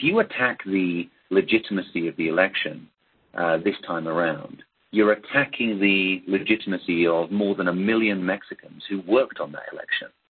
if you attack the legitimacy of the election uh, this time around, you're attacking the legitimacy of more than a million Mexicans who worked on that election.